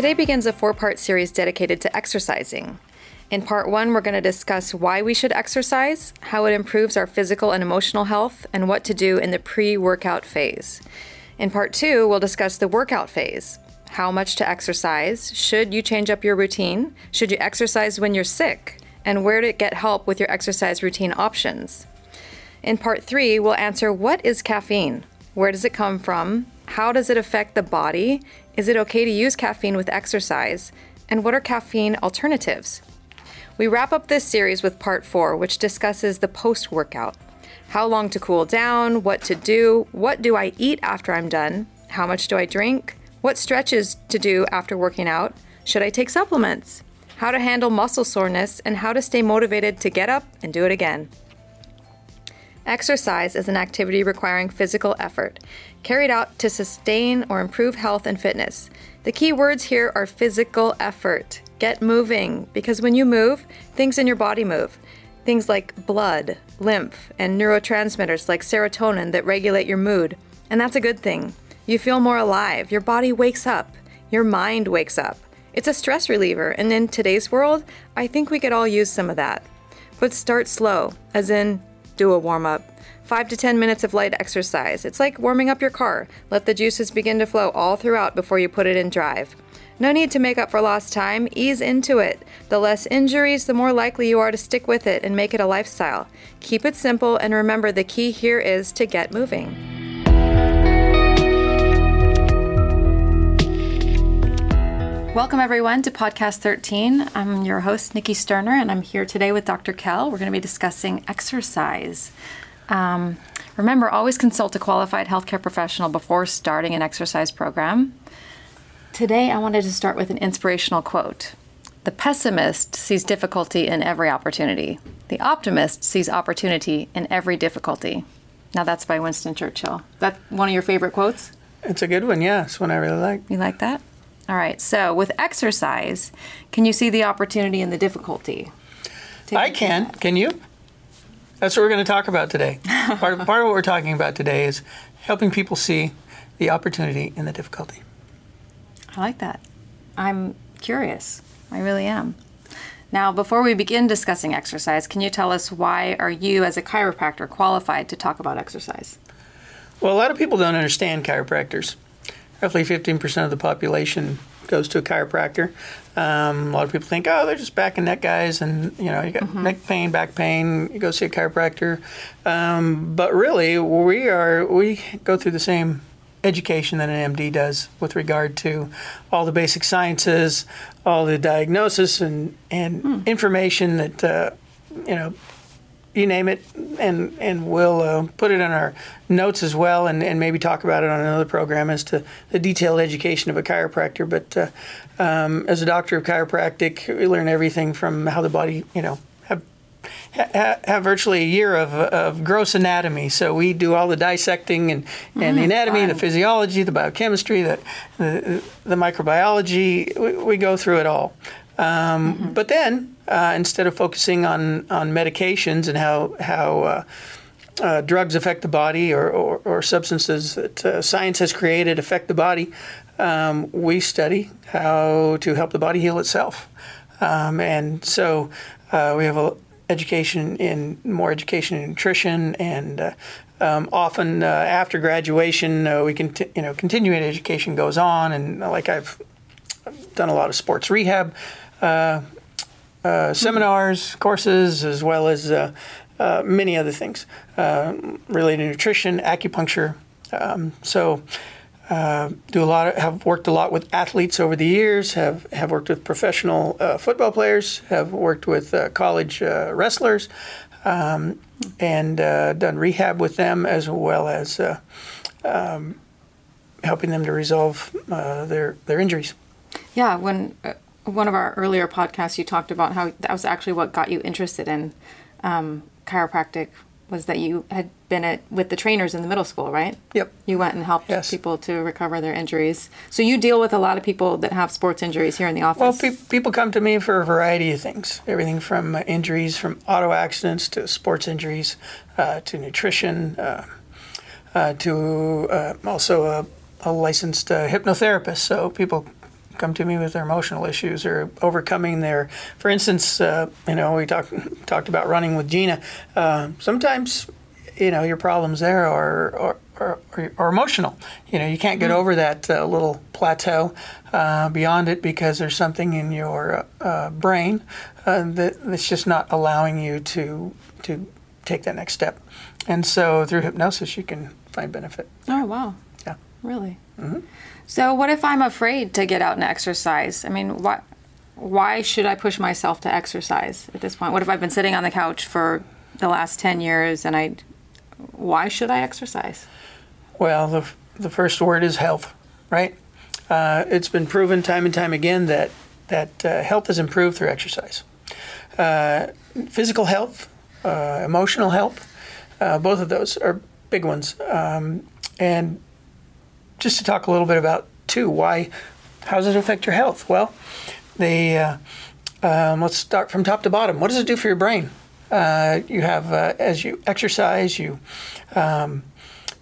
Today begins a four part series dedicated to exercising. In part one, we're going to discuss why we should exercise, how it improves our physical and emotional health, and what to do in the pre workout phase. In part two, we'll discuss the workout phase how much to exercise, should you change up your routine, should you exercise when you're sick, and where to get help with your exercise routine options. In part three, we'll answer what is caffeine? Where does it come from? How does it affect the body? Is it okay to use caffeine with exercise? And what are caffeine alternatives? We wrap up this series with part four, which discusses the post workout how long to cool down, what to do, what do I eat after I'm done, how much do I drink, what stretches to do after working out, should I take supplements, how to handle muscle soreness, and how to stay motivated to get up and do it again. Exercise is an activity requiring physical effort, carried out to sustain or improve health and fitness. The key words here are physical effort. Get moving, because when you move, things in your body move. Things like blood, lymph, and neurotransmitters like serotonin that regulate your mood. And that's a good thing. You feel more alive, your body wakes up, your mind wakes up. It's a stress reliever, and in today's world, I think we could all use some of that. But start slow, as in, do a warm up. 5 to 10 minutes of light exercise. It's like warming up your car. Let the juices begin to flow all throughout before you put it in drive. No need to make up for lost time, ease into it. The less injuries, the more likely you are to stick with it and make it a lifestyle. Keep it simple and remember the key here is to get moving. Welcome, everyone, to Podcast 13. I'm your host, Nikki Sterner, and I'm here today with Dr. Kell. We're going to be discussing exercise. Um, remember, always consult a qualified healthcare professional before starting an exercise program. Today, I wanted to start with an inspirational quote The pessimist sees difficulty in every opportunity, the optimist sees opportunity in every difficulty. Now, that's by Winston Churchill. That's one of your favorite quotes? It's a good one, yeah. It's one I really like. You like that? All right. So, with exercise, can you see the opportunity and the difficulty? I can. Can you? That's what we're going to talk about today. part, of, part of what we're talking about today is helping people see the opportunity in the difficulty. I like that. I'm curious. I really am. Now, before we begin discussing exercise, can you tell us why are you as a chiropractor qualified to talk about exercise? Well, a lot of people don't understand chiropractors roughly 15% of the population goes to a chiropractor. Um, a lot of people think, oh, they're just back and neck guys, and you know, you got mm-hmm. neck pain, back pain, you go see a chiropractor. Um, but really, we are we go through the same education that an MD does with regard to all the basic sciences, all the diagnosis and and mm. information that uh, you know you name it, and and we'll uh, put it in our notes as well, and, and maybe talk about it on another program as to the detailed education of a chiropractor. But uh, um, as a doctor of chiropractic, we learn everything from how the body, you know, have ha, have virtually a year of, of gross anatomy. So we do all the dissecting and, and mm, the anatomy, fun. the physiology, the biochemistry, the the, the microbiology. We, we, go through it all. Um, mm-hmm. But then uh, instead of focusing on, on medications and how, how uh, uh, drugs affect the body or, or, or substances that uh, science has created affect the body, um, we study how to help the body heal itself. Um, and so uh, we have a education in more education in nutrition and uh, um, often uh, after graduation uh, we can you know continuing education goes on and like I've done a lot of sports rehab seminars, courses, as well as uh, uh, many other things related to nutrition, acupuncture. Um, so, do a lot of, have worked a lot with athletes over the years. Have have worked with professional football players. Have worked with college wrestlers. Um, and uh, done rehab with them as well as uh, um, helping them to resolve uh, their their injuries. Yeah, when one of our earlier podcasts, you talked about how that was actually what got you interested in um, chiropractic was that you had been at with the trainers in the middle school, right? Yep. You went and helped yes. people to recover their injuries. So you deal with a lot of people that have sports injuries here in the office. Well, pe- people come to me for a variety of things. Everything from injuries from auto accidents to sports injuries uh, to nutrition uh, uh to uh, also a, a licensed uh, hypnotherapist. So people come to me with their emotional issues or overcoming their, for instance, uh, you know, we talked talked about running with Gina. Uh, sometimes, you know, your problems there are, are are, are, emotional. You know, you can't get mm. over that uh, little plateau uh, beyond it because there's something in your uh, brain uh, that, that's just not allowing you to to take that next step. And so through hypnosis, you can find benefit. Oh wow! Yeah, really. Mm-hmm. So what if I'm afraid to get out and exercise? I mean, why why should I push myself to exercise at this point? What if I've been sitting on the couch for the last 10 years and I why should I exercise? Well, the, the first word is health, right? Uh, it's been proven time and time again that that uh, health is improved through exercise. Uh, physical health, uh, emotional health, uh, both of those are big ones. Um, and just to talk a little bit about too, why, how does it affect your health? Well, they, uh, um, let's start from top to bottom. What does it do for your brain? Uh, you have, uh, as you exercise, you um,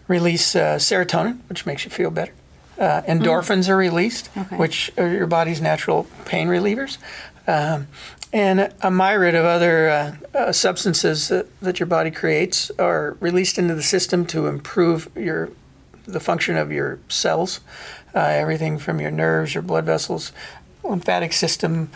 release uh, serotonin, which makes you feel better. Uh, endorphins mm. are released, okay. which are your body's natural pain relievers. Um, and a myriad of other uh, uh, substances that, that your body creates are released into the system to improve your the function of your cells, uh, everything from your nerves, your blood vessels, lymphatic system,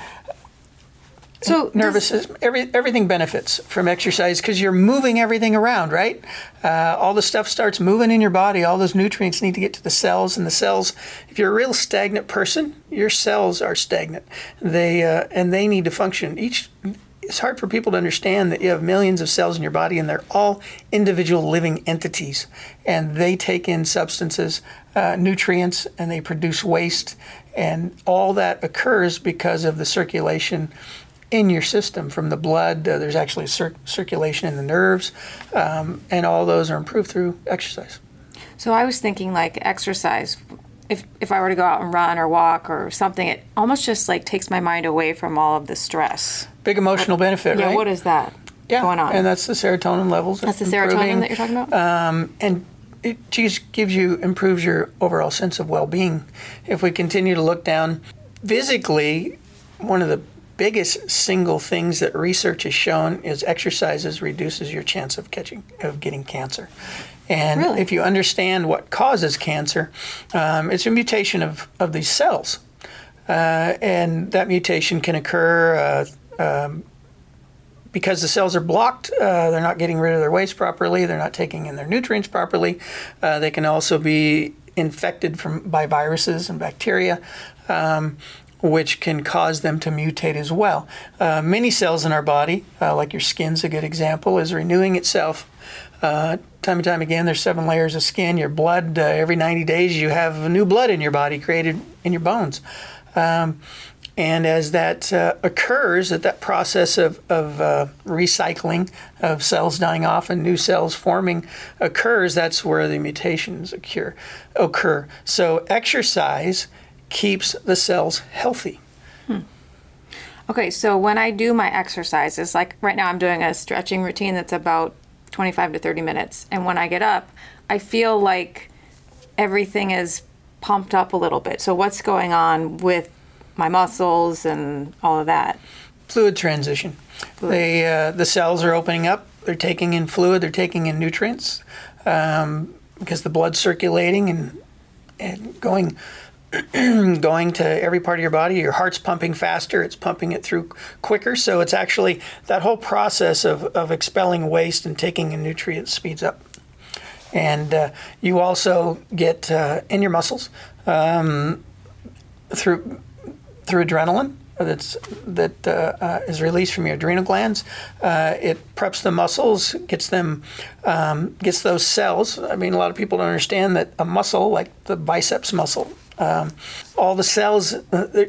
so nervous system, every, everything benefits from exercise because you're moving everything around, right? Uh, all the stuff starts moving in your body. All those nutrients need to get to the cells, and the cells. If you're a real stagnant person, your cells are stagnant. They uh, and they need to function. Each it's hard for people to understand that you have millions of cells in your body and they're all individual living entities. And they take in substances uh, nutrients and they produce waste. And all that occurs because of the circulation in your system from the blood. Uh, there's actually cir- circulation in the nerves um, and all those are improved through exercise. So i was thinking like exercise if if I were to go out and run or walk or something, it almost just like takes my mind away from all of the stress. Big emotional benefit, yeah, right? what is that yeah, going on? And that's the serotonin levels. That's the serotonin that you're talking about. Um, and it just gives you improves your overall sense of well-being. If we continue to look down physically, one of the biggest single things that research has shown is exercises reduces your chance of catching of getting cancer. And really? if you understand what causes cancer, um, it's a mutation of, of these cells. Uh, and that mutation can occur uh, um, because the cells are blocked. Uh, they're not getting rid of their waste properly. They're not taking in their nutrients properly. Uh, they can also be infected from by viruses and bacteria. Um, which can cause them to mutate as well. Uh, many cells in our body, uh, like your skin's a good example, is renewing itself uh, time and time again, there's seven layers of skin. Your blood, uh, every 90 days, you have new blood in your body created in your bones. Um, and as that uh, occurs, that that process of, of uh, recycling of cells dying off and new cells forming occurs, that's where the mutations occur. occur. So exercise keeps the cells healthy. Hmm. Okay, so when I do my exercises, like right now I'm doing a stretching routine that's about 25 to 30 minutes. And when I get up, I feel like everything is pumped up a little bit. So, what's going on with my muscles and all of that? Fluid transition. Fluid. They, uh, the cells are opening up, they're taking in fluid, they're taking in nutrients um, because the blood's circulating and, and going going to every part of your body. Your heart's pumping faster, it's pumping it through quicker. So it's actually that whole process of, of expelling waste and taking in nutrients speeds up. And uh, you also get uh, in your muscles um, through through adrenaline that's that uh, uh, is released from your adrenal glands. Uh, it preps the muscles, gets them, um, gets those cells. I mean, a lot of people don't understand that a muscle like the biceps muscle um, all the cells, uh,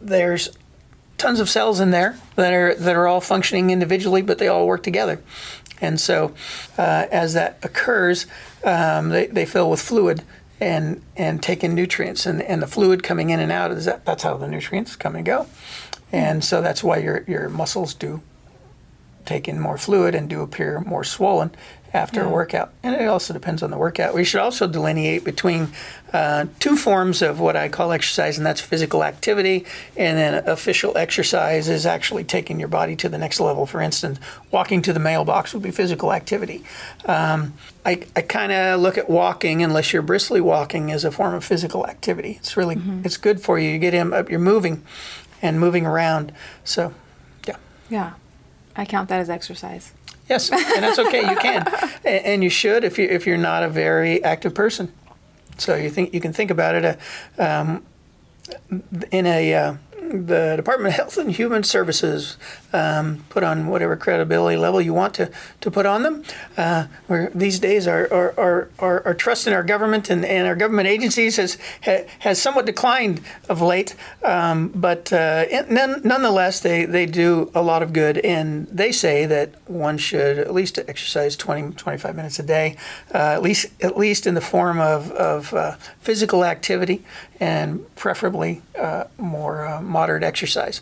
there's tons of cells in there that are that are all functioning individually, but they all work together. And so, uh, as that occurs, um, they, they fill with fluid and and take in nutrients, and, and the fluid coming in and out is that that's how the nutrients come and go, and so that's why your your muscles do take in more fluid and do appear more swollen after Yeah. a workout. And it also depends on the workout. We should also delineate between uh, two forms of what I call exercise, and that's physical activity. And then official exercise is actually taking your body to the next level. For instance, walking to the mailbox would be physical activity. Um, I, I kind of look at walking, unless you're bristly walking, as a form of physical activity. It's really it's good for you. You get in, up, you're moving, and moving around. So, yeah. Yeah. I count that as exercise. Yes, and that's okay. You can, and you should if you if you're not a very active person. So you think you can think about it. Uh, um, in a uh, the Department of Health and Human Services um, put on whatever credibility level you want to, to put on them. Uh, where these days our, our, our, our, trust in our government and, and our government agencies has has somewhat declined of late. Um, but uh, none, nonetheless, they, they do a lot of good. And they say that one should at least exercise 20, 25 minutes a day, uh, at least at least in the form of, of uh, physical activity and preferably uh, more uh, moderate exercise.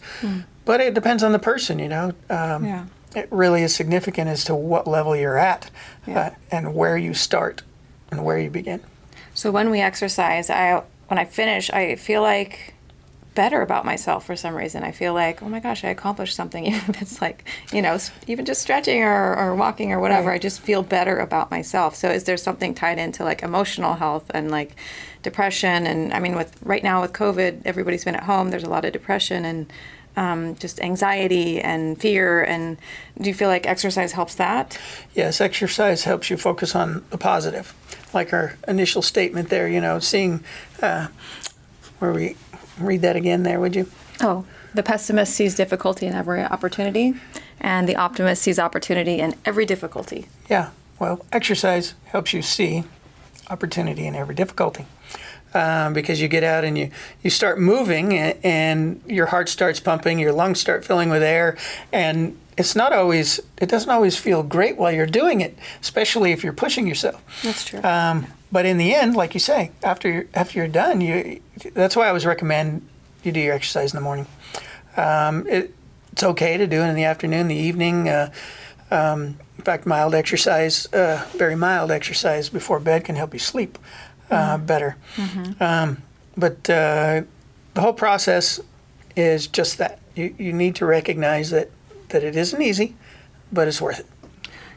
But it depends on the person, you know. Um, Yeah. It really is significant as to what level you're at Yeah. uh, and where you start and where you begin. So when we exercise, I when I finish, I feel like better about myself for some reason. I feel like, oh my gosh, I accomplished something. Even if it's like, you know, even just stretching or, or walking or whatever, Right. I just feel better about myself. So is there something tied into like emotional health and like depression? And I mean, with right now with COVID, everybody's been at home. There's a lot of depression and um, just anxiety and fear. And do you feel like exercise helps that? Yes, exercise helps you focus on the positive, like our initial statement there. You know, seeing uh, where we read that again there, would you? Oh, the pessimist sees difficulty in every opportunity, and the optimist sees opportunity in every difficulty. Yeah. Well, exercise helps you see opportunity in every difficulty. Um, because you get out and you, you start moving and, and your heart starts pumping, your lungs start filling with air, and it's not always it doesn't always feel great while you're doing it, especially if you're pushing yourself. That's true. Um, but in the end, like you say, after you're, after you're done, you that's why I always recommend you do your exercise in the morning. Um, it, it's okay to do it in the afternoon, the evening. Uh, um, in fact, mild exercise, uh, very mild exercise before bed can help you sleep uh, better. Um, but uh, the whole process is just that. You, you need to recognize that, that it isn't easy, but it's worth it.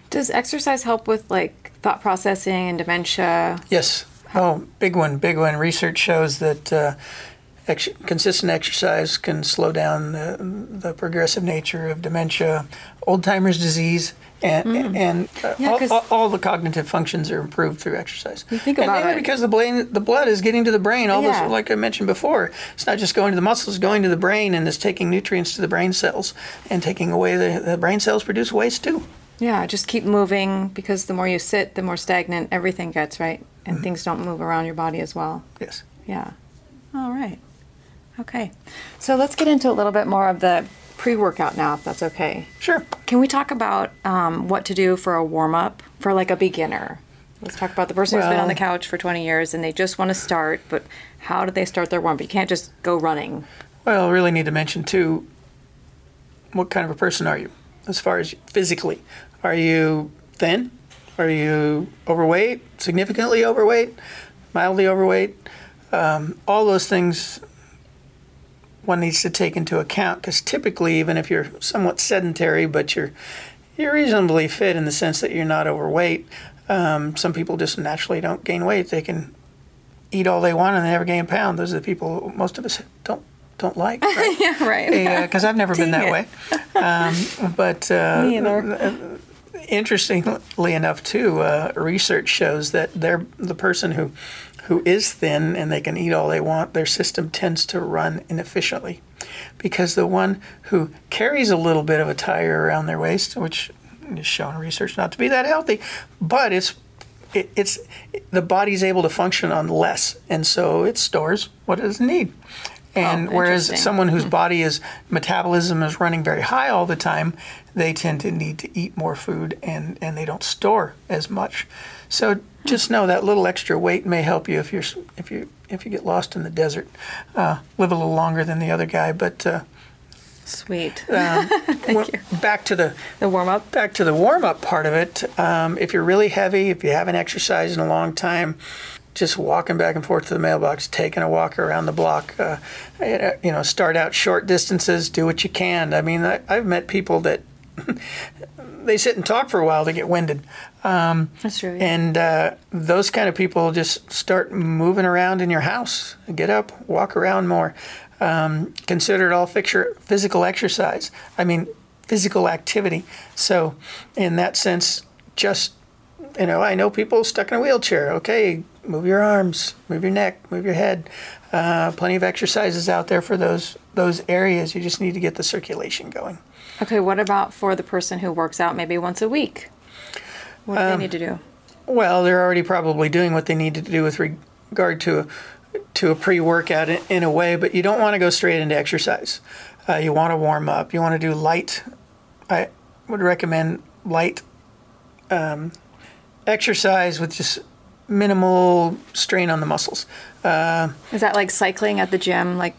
Does exercise help with like thought processing and dementia? Yes. Oh, big one, big one. Research shows that uh, ex- consistent exercise can slow down the, the progressive nature of dementia, old timers disease, and and uh, Yeah, all, all, all the cognitive functions are improved through exercise. You think and about mainly it. because the brain, the blood is getting to the brain. All Yeah. this, like I mentioned before, it's not just going to the muscles, it's going to the brain, and it's taking nutrients to the brain cells and taking away the, the brain cells produce waste too. Yeah, just keep moving because the more you sit, the more stagnant everything gets, right? And things don't move around your body as well. Yes. Yeah. All right. Okay. So let's get into a little bit more of the pre workout now, if that's okay. Sure. Can we talk about um, what to do for a warm up for like a beginner? Let's talk about the person who's been on the couch for 20 years and they just want to start, but how do they start their warm up? You can't just go running. Well, I really need to mention too what kind of a person are you as far as physically? Are you thin? Are you overweight? Significantly overweight? Mildly overweight? Um, all those things one needs to take into account because typically, even if you're somewhat sedentary, but you're you're reasonably fit in the sense that you're not overweight. Um, some people just naturally don't gain weight. They can eat all they want and they never gain a pound. Those are the people most of us don't don't like. Right? Yeah, right. because I've never been that Dang way. Um, but uh. Interestingly enough, too, uh, research shows that they're the person who who is thin and they can eat all they want, their system tends to run inefficiently, because the one who carries a little bit of a tire around their waist, which is shown in research not to be that healthy, but it's it, it's the body's able to function on less, and so it stores what it doesn't need. And Oh, whereas someone whose body is metabolism is running very high all the time, they tend to need to eat more food and, and they don't store as much. So just know that little extra weight may help you if you're if you if you get lost in the desert, uh, live a little longer than the other guy. But uh, Sweet. Well, Back to the the warm up. back to the warm up part of it. Um, if you're really heavy, if you haven't exercised in a long time, just walking back and forth to the mailbox, taking a walk around the block. Uh, you know, start out short distances, do what you can. I mean, I, I've met people that they sit and talk for a while, they get winded. That's true. yeah. And uh, those kind of people just start moving around in your house. Get up, walk around more. Um, consider it all fixture, physical exercise. I mean, physical activity. So, in that sense, just, you know, I know people stuck in a wheelchair. Okay, move your arms, move your neck, move your head. Uh, plenty of exercises out there for those those areas. You just need to get the circulation going. Okay, what about for the person who works out maybe once a week? What do Um, they need to do? Well, they're already probably doing what they need to do with regard to a, to a pre-workout in, in a way, but you don't want to go straight into exercise. Uh, you want to warm up. You want to do light. I would recommend light um, exercise with just minimal strain on the muscles. Is that like cycling at the gym? Like,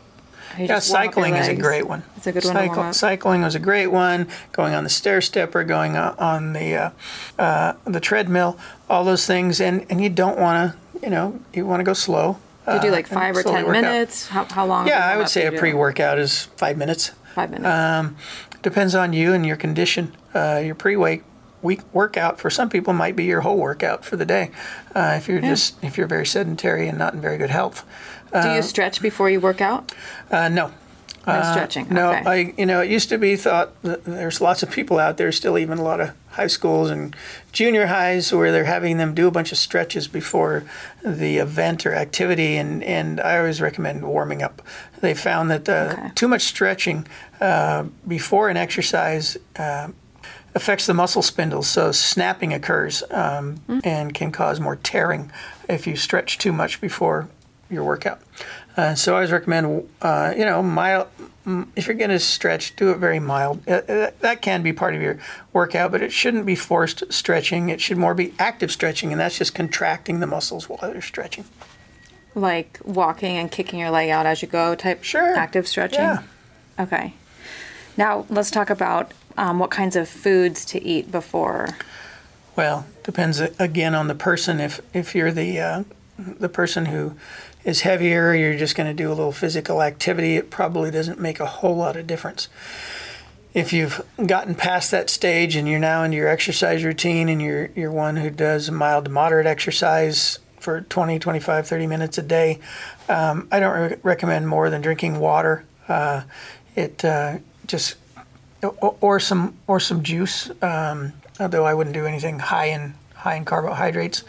you Yeah, just warm your cycling is a great one. It's a good one to Cycle, warm up. Cycling was a great one. Going on the stair stepper, going on the uh, uh, the treadmill, all those things, and and you don't want to, you know, you want to go slow. You do uh, like and five or ten minutes? How, how long? Yeah, I would say a pre-workout is five minutes. Five minutes. Um, depends on you and your condition. Uh, your pre-week week workout for some people might be your whole workout for the day. Uh, if you're just if you're very sedentary and not in very good health. do you stretch before you work out? Uh, no, No stretching. No, okay. I you know it used to be thought that there's lots of people out there still even a lot of high schools and junior highs where they're having them do a bunch of stretches before the event or activity and and I always recommend warming up. They found that uh, Okay. too much stretching uh, before an exercise. Affects the muscle spindles, so snapping occurs um, and can cause more tearing if you stretch too much before your workout. Uh, so I always recommend, uh, you know, mild. mm, If you're going to stretch, do it very mild. Uh, uh, that can be part of your workout, but it shouldn't be forced stretching. It should more be active stretching, and that's just contracting the muscles while they're stretching. like walking and kicking your leg out as you go type Sure. active stretching? Yeah. Okay. Now let's talk about um, what kinds of foods to eat before. Well, depends uh, again on the person. If if you're the uh, the person who is heavier, you're just going to do a little physical activity. It probably doesn't make a whole lot of difference. If you've gotten past that stage and you're now into your exercise routine and you're you're one who does mild to moderate exercise for 20, 25, 30 minutes a day, um, I don't re- recommend more than drinking water. Uh, it uh, just or, or some or some juice. Um, although I wouldn't do anything high in high in carbohydrates.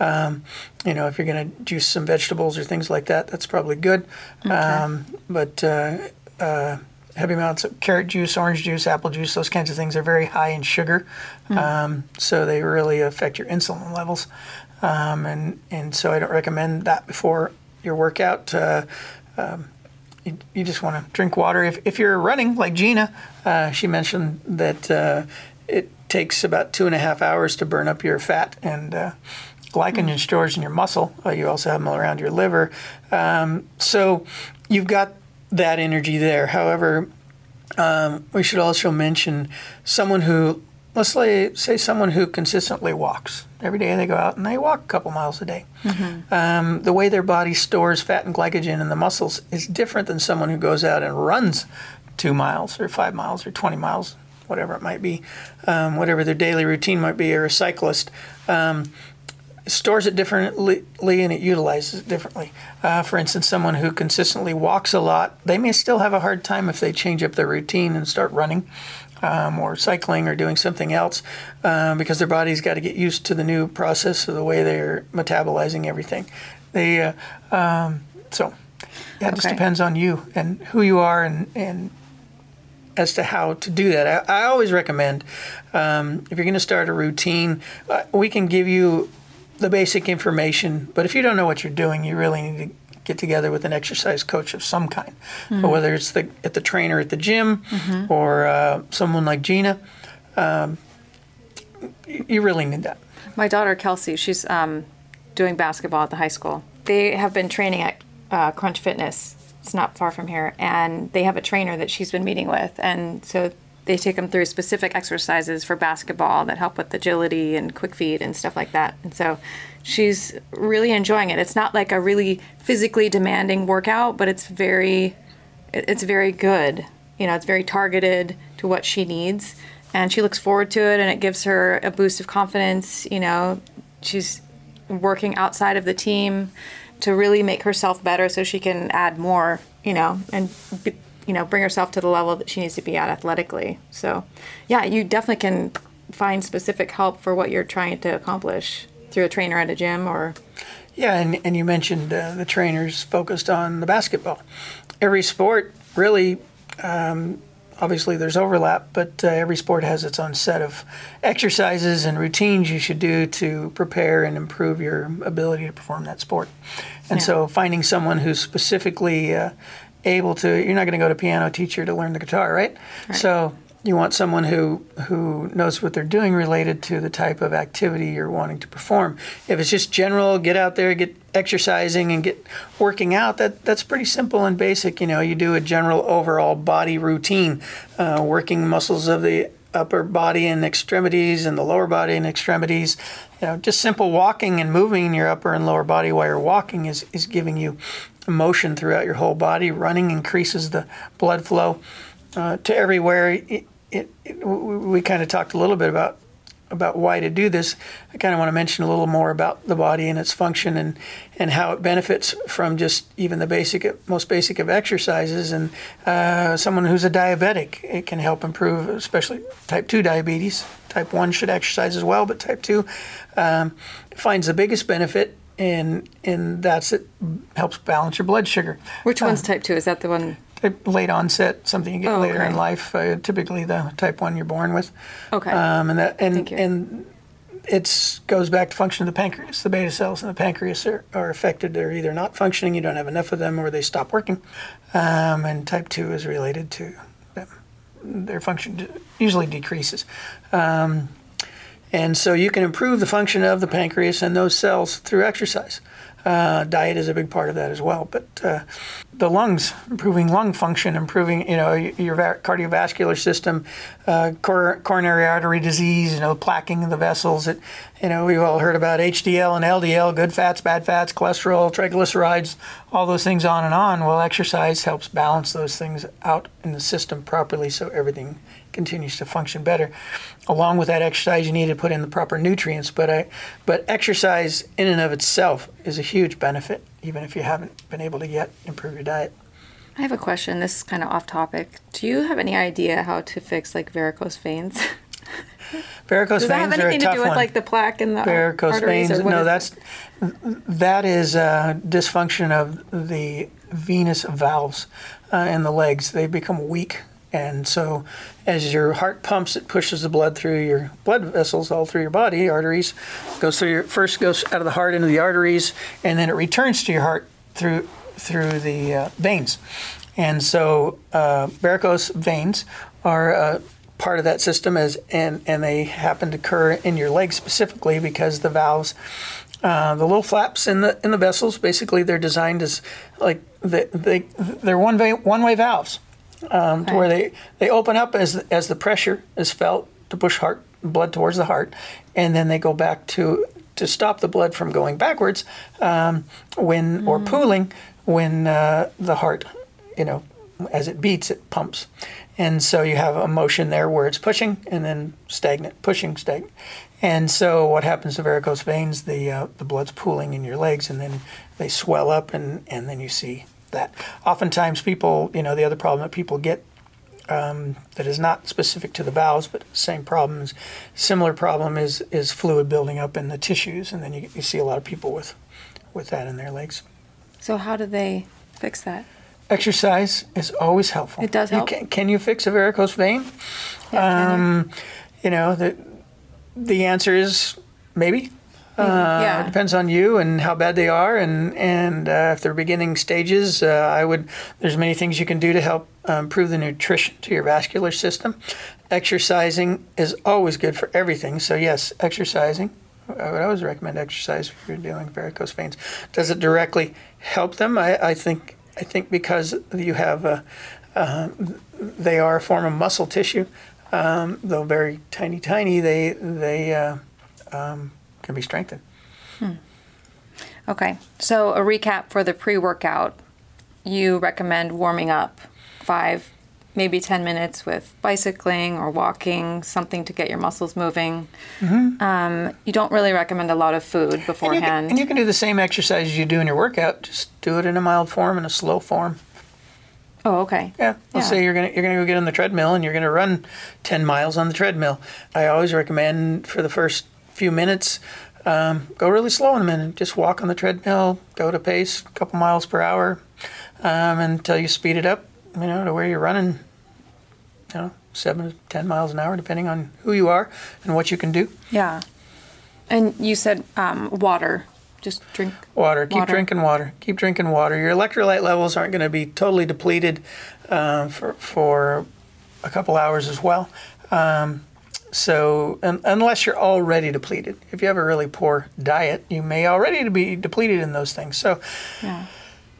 Um, you know, if you're going to juice some vegetables or things like that, that's probably good. Um, but uh, uh, heavy amounts of carrot juice, orange juice, apple juice, those kinds of things are very high in sugar, um, so they really affect your insulin levels. Um, and and so I don't recommend that before your workout. Uh, you, you just want to drink water. If, if you're running, like Gina, uh, she mentioned that uh, it takes about two and a half hours to burn up your fat and uh, glycogen stores in your muscle. Uh, you also have them around your liver. Um, so you've got that energy there. However, um, we should also mention someone who, let's say, say someone who consistently walks. Every day they go out and they walk a couple miles a day. Um, the way their body stores fat and glycogen in the muscles is different than someone who goes out and runs two miles or five miles or 20 miles, whatever it might be, um, whatever their daily routine might be, or a cyclist. Um, stores it differently and it utilizes it differently. Uh, for instance, someone who consistently walks a lot, they may still have a hard time if they change up their routine and start running um, or cycling or doing something else um, because their body's got to get used to the new process of the way they're metabolizing everything. They uh, um, so yeah, it just depends on you and who you are and and as to how to do that. I, I always recommend um, if you're going to start a routine, uh, we can give you the basic information, but if you don't know what you're doing, you really need to get together with an exercise coach of some kind, whether it's the at the trainer at the gym or uh, someone like Gina. Um, you you really need that. My daughter Kelsey, she's um, doing basketball at the high school. They have been training at uh, Crunch Fitness It's not far from here, and they have a trainer that she's been meeting with, and so they take them through specific exercises for basketball that help with agility and quick feet and stuff like that. And so she's really enjoying it. It's not like a really physically demanding workout, but it's very it's very good. You know, it's very targeted to what she needs and she looks forward to it and it gives her a boost of confidence, you know. She's working outside of the team to really make herself better so she can add more, you know, and be, you know, bring herself to the level that she needs to be at athletically. So, yeah, you definitely can find specific help for what you're trying to accomplish through a trainer at a gym or. Yeah, and, and you mentioned uh, the trainers focused on the basketball. Every sport really. Um, obviously, there's overlap, but uh, every sport has its own set of exercises and routines you should do to prepare and improve your ability to perform that sport. And yeah. so, finding someone who's specifically uh, able to you're not going to go to piano teacher to learn the guitar right? right? so you want someone who who knows what they're doing related to the type of activity you're wanting to perform if it's just general get out there get exercising and get working out that that's pretty simple and basic you know you do a general overall body routine uh, working muscles of the upper body and extremities and the lower body and extremities you know just simple walking and moving your upper and lower body while you're walking is, is giving you motion throughout your whole body. Running increases the blood flow uh, to everywhere. It, it, it, we kind of talked a little bit about about why to do this. I kind of want to mention a little more about the body and its function and, and how it benefits from just even the basic, most basic of exercises. And uh, someone who's a diabetic, it can help improve, especially type 2 diabetes. Type 1 should exercise as well, but type 2 um, finds the biggest benefit and and that's it helps balance your blood sugar. Which one's uh, type two? Is that the one? Late onset, something you get oh, later okay. in life. Uh, typically, the type one you're born with. Okay. Um, and that and and it goes back to function of the pancreas. The beta cells in the pancreas are, are affected. They're either not functioning, you don't have enough of them, or they stop working. Um, and type two is related to them. Their function usually decreases. Um, and so you can improve the function of the pancreas and those cells through exercise. Uh, diet is a big part of that as well. But uh, the lungs, improving lung function, improving you know your cardiovascular system, uh, cor- coronary artery disease, you know plaquing of the vessels. It, you know we've all heard about HDL and LDL, good fats, bad fats, cholesterol, triglycerides, all those things on and on. Well, exercise helps balance those things out in the system properly, so everything continues to function better. Along with that exercise, you need to put in the proper nutrients. But I, but exercise in and of itself is a huge benefit, even if you haven't been able to yet improve your diet. I have a question. This is kind of off topic. Do you have any idea how to fix like varicose veins? varicose Does veins that have anything to do with one. like the plaque and the varicose arteries, veins? No, that's that? that is a dysfunction of the venous valves uh, in the legs. They become weak and so, as your heart pumps, it pushes the blood through your blood vessels all through your body, arteries. Goes through your first goes out of the heart into the arteries, and then it returns to your heart through through the uh, veins. And so, uh, varicose veins are uh, part of that system, as and and they happen to occur in your legs specifically because the valves. Uh, the little flaps in the in the vessels, basically, they're designed as like they, they they're one way one way valves um, okay. to where they, they open up as as the pressure is felt to push heart blood towards the heart, and then they go back to to stop the blood from going backwards um, when mm. or pooling when uh, the heart, you know, as it beats, it pumps, and so you have a motion there where it's pushing and then stagnant, pushing, stagnant. And so what happens to varicose veins? The uh, the blood's pooling in your legs, and then they swell up, and, and then you see that. Oftentimes, people, you know, the other problem that people get um, that is not specific to the valves, but same problems, similar problem is is fluid building up in the tissues, and then you, you see a lot of people with with that in their legs. So how do they fix that? Exercise is always helpful. It does help. You can, can, you fix a varicose vein? Yeah, um, you know, the the answer is maybe. Uh, yeah. It depends on you and how bad they are, and and uh, if they're beginning stages, uh, I would. There's many things you can do to help uh, improve the nutrition to your vascular system. Exercising is always good for everything. So yes, exercising. I would always recommend exercise if you're dealing with varicose veins. Does it directly help them? I, I think I think because you have a, uh, they are a form of muscle tissue, um, though very tiny, tiny. They they uh, um, can be strengthened. Okay, so a recap for the pre workout you recommend warming up five, maybe 10 minutes with bicycling or walking, something to get your muscles moving. Um, you don't really recommend a lot of food And you, beforehand. can, and you can do the same exercises you do in your workout. Just do it in a mild form and a slow form. oh, okay. Yeah. Let's Yeah. say you're gonna you're gonna go get on the treadmill and you're gonna run ten miles on the treadmill. I always recommend for the first few minutes, um, go really slow in a minute. Just walk on the treadmill, go to pace, a couple miles per hour, um, until you speed it up. You know, to where you're running. You know, seven to ten miles an hour, depending on who you are and what you can do. Yeah. And you said um, water. Just drink. Water. Keep Water. drinking water. Keep drinking water. Your electrolyte levels aren't going to be totally depleted uh, for for a couple hours as well. Um, so un unless you're already depleted, if you have a really poor diet, you may already be depleted in those things. So Yeah.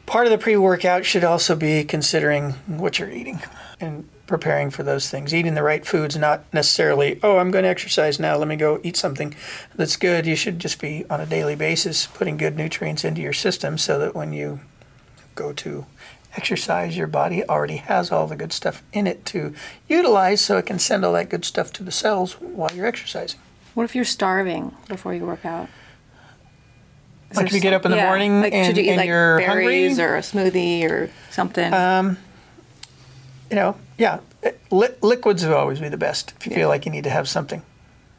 part of the pre-workout should also be considering what you're eating and preparing for those things eating the right foods not necessarily oh i'm going to exercise now let me go eat something that's good you should just be on a daily basis putting good nutrients into your system so that when you go to exercise your body already has all the good stuff in it to utilize so it can send all that good stuff to the cells while you're exercising What if you're starving before you work out? Is Like if you get up in the yeah, morning like, and- should you eat and like you're berries hungry? or a smoothie or something? Um, you know yeah li- liquids will always be the best if you Yeah. feel like you need to have something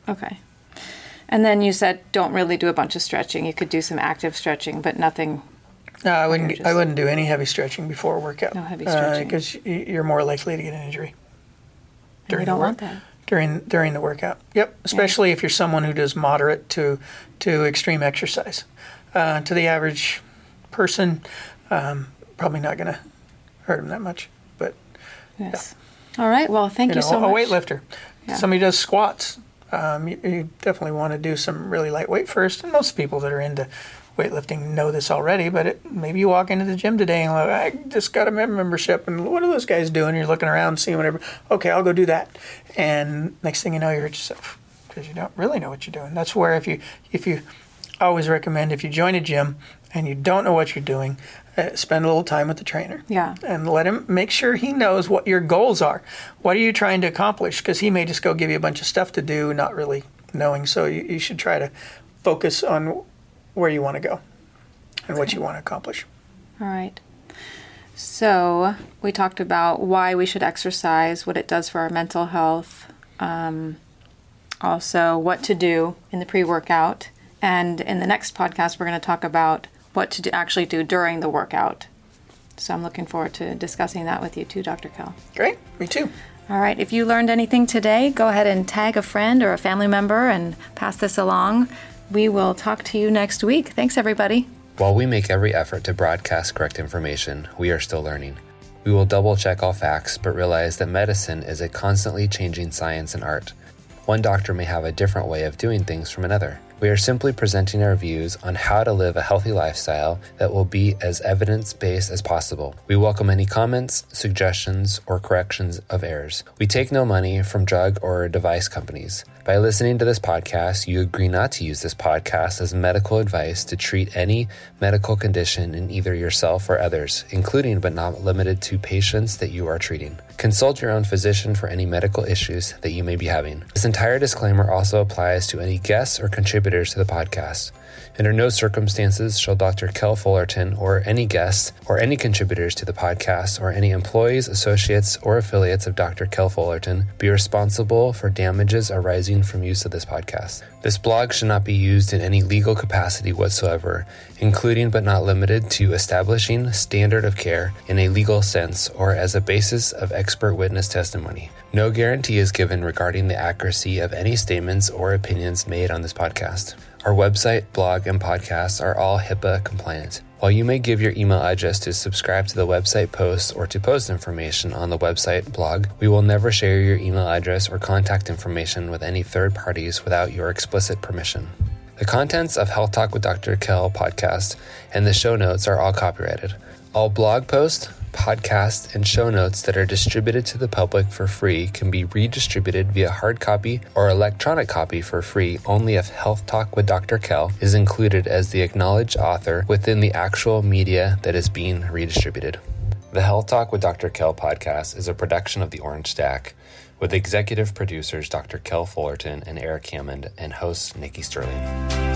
okay. And then you said don't really do a bunch of stretching. You could do some active stretching, but nothing. No, I wouldn't. You're I wouldn't do any heavy stretching before a workout. No heavy stretching. because you're more likely to get an injury We the don't want that. during during the workout. Yep, especially if you're someone who does moderate to to extreme exercise. Uh, to the average person, um, probably not going to hurt them that much. But Yes. All right. Well, thank you you, know, so a much. weightlifter, Yeah. somebody does squats. Um, you, you definitely want to do some really light weight first. And most people that are into weightlifting know this already. But it, maybe you walk into the gym today and look, I just got a membership, and what are those guys doing? You're looking around, seeing whatever. Okay, I'll go do that. And next thing you know, you hurt yourself because you don't really know what you're doing. That's where if you if you I always recommend if you join a gym and you don't know what you're doing, uh, spend a little time with the trainer Yeah. and let him make sure he knows what your goals are. What are you trying to accomplish? Because he may just go give you a bunch of stuff to do, not really knowing. So you, you should try to focus on where you want to go and what you want to accomplish. All right. So we talked about why we should exercise, what it does for our mental health, um, also what to do in the pre-workout, and in the next podcast we're going to talk about what to do, actually do during the workout. So I'm looking forward to discussing that with you too, Dr. Kell. Great, me too. All right. If you learned anything today, go ahead and tag a friend or a family member and pass this along. We will talk to you next week. Thanks, everybody. While we make every effort to broadcast correct information, we are still learning. We will double check all facts, but realize that medicine is a constantly changing science and art. One doctor may have a different way of doing things from another. We are simply presenting our views on how to live a healthy lifestyle that will be as evidence based as possible. We welcome any comments, suggestions, or corrections of errors. We take no money from drug or device companies. By listening to this podcast, you agree not to use this podcast as medical advice to treat any medical condition in either yourself or others, including but not limited to patients that you are treating. Consult your own physician for any medical issues that you may be having. This entire disclaimer also applies to any guests or contributors to the podcast. Under no circumstances shall Dr. Kel Fullerton or any guests or any contributors to the podcast or any employees, associates, or affiliates of Dr. Kel Fullerton be responsible for damages arising from use of this podcast. This blog should not be used in any legal capacity whatsoever, including but not limited to establishing standard of care in a legal sense or as a basis of expert witness testimony. No guarantee is given regarding the accuracy of any statements or opinions made on this podcast. Our website, blog, and podcasts are all HIPAA compliant. While you may give your email address to subscribe to the website posts or to post information on the website blog, we will never share your email address or contact information with any third parties without your explicit permission. The contents of Health Talk with Dr. Kell podcast and the show notes are all copyrighted. All blog posts, podcasts, and show notes that are distributed to the public for free can be redistributed via hard copy or electronic copy for free only if Health Talk with Dr. Kell is included as the acknowledged author within the actual media that is being redistributed. The Health Talk with Dr. Kell podcast is a production of the Orange Stack with executive producers Dr. Kell Fullerton and Eric Hammond and host Nikki Sterling.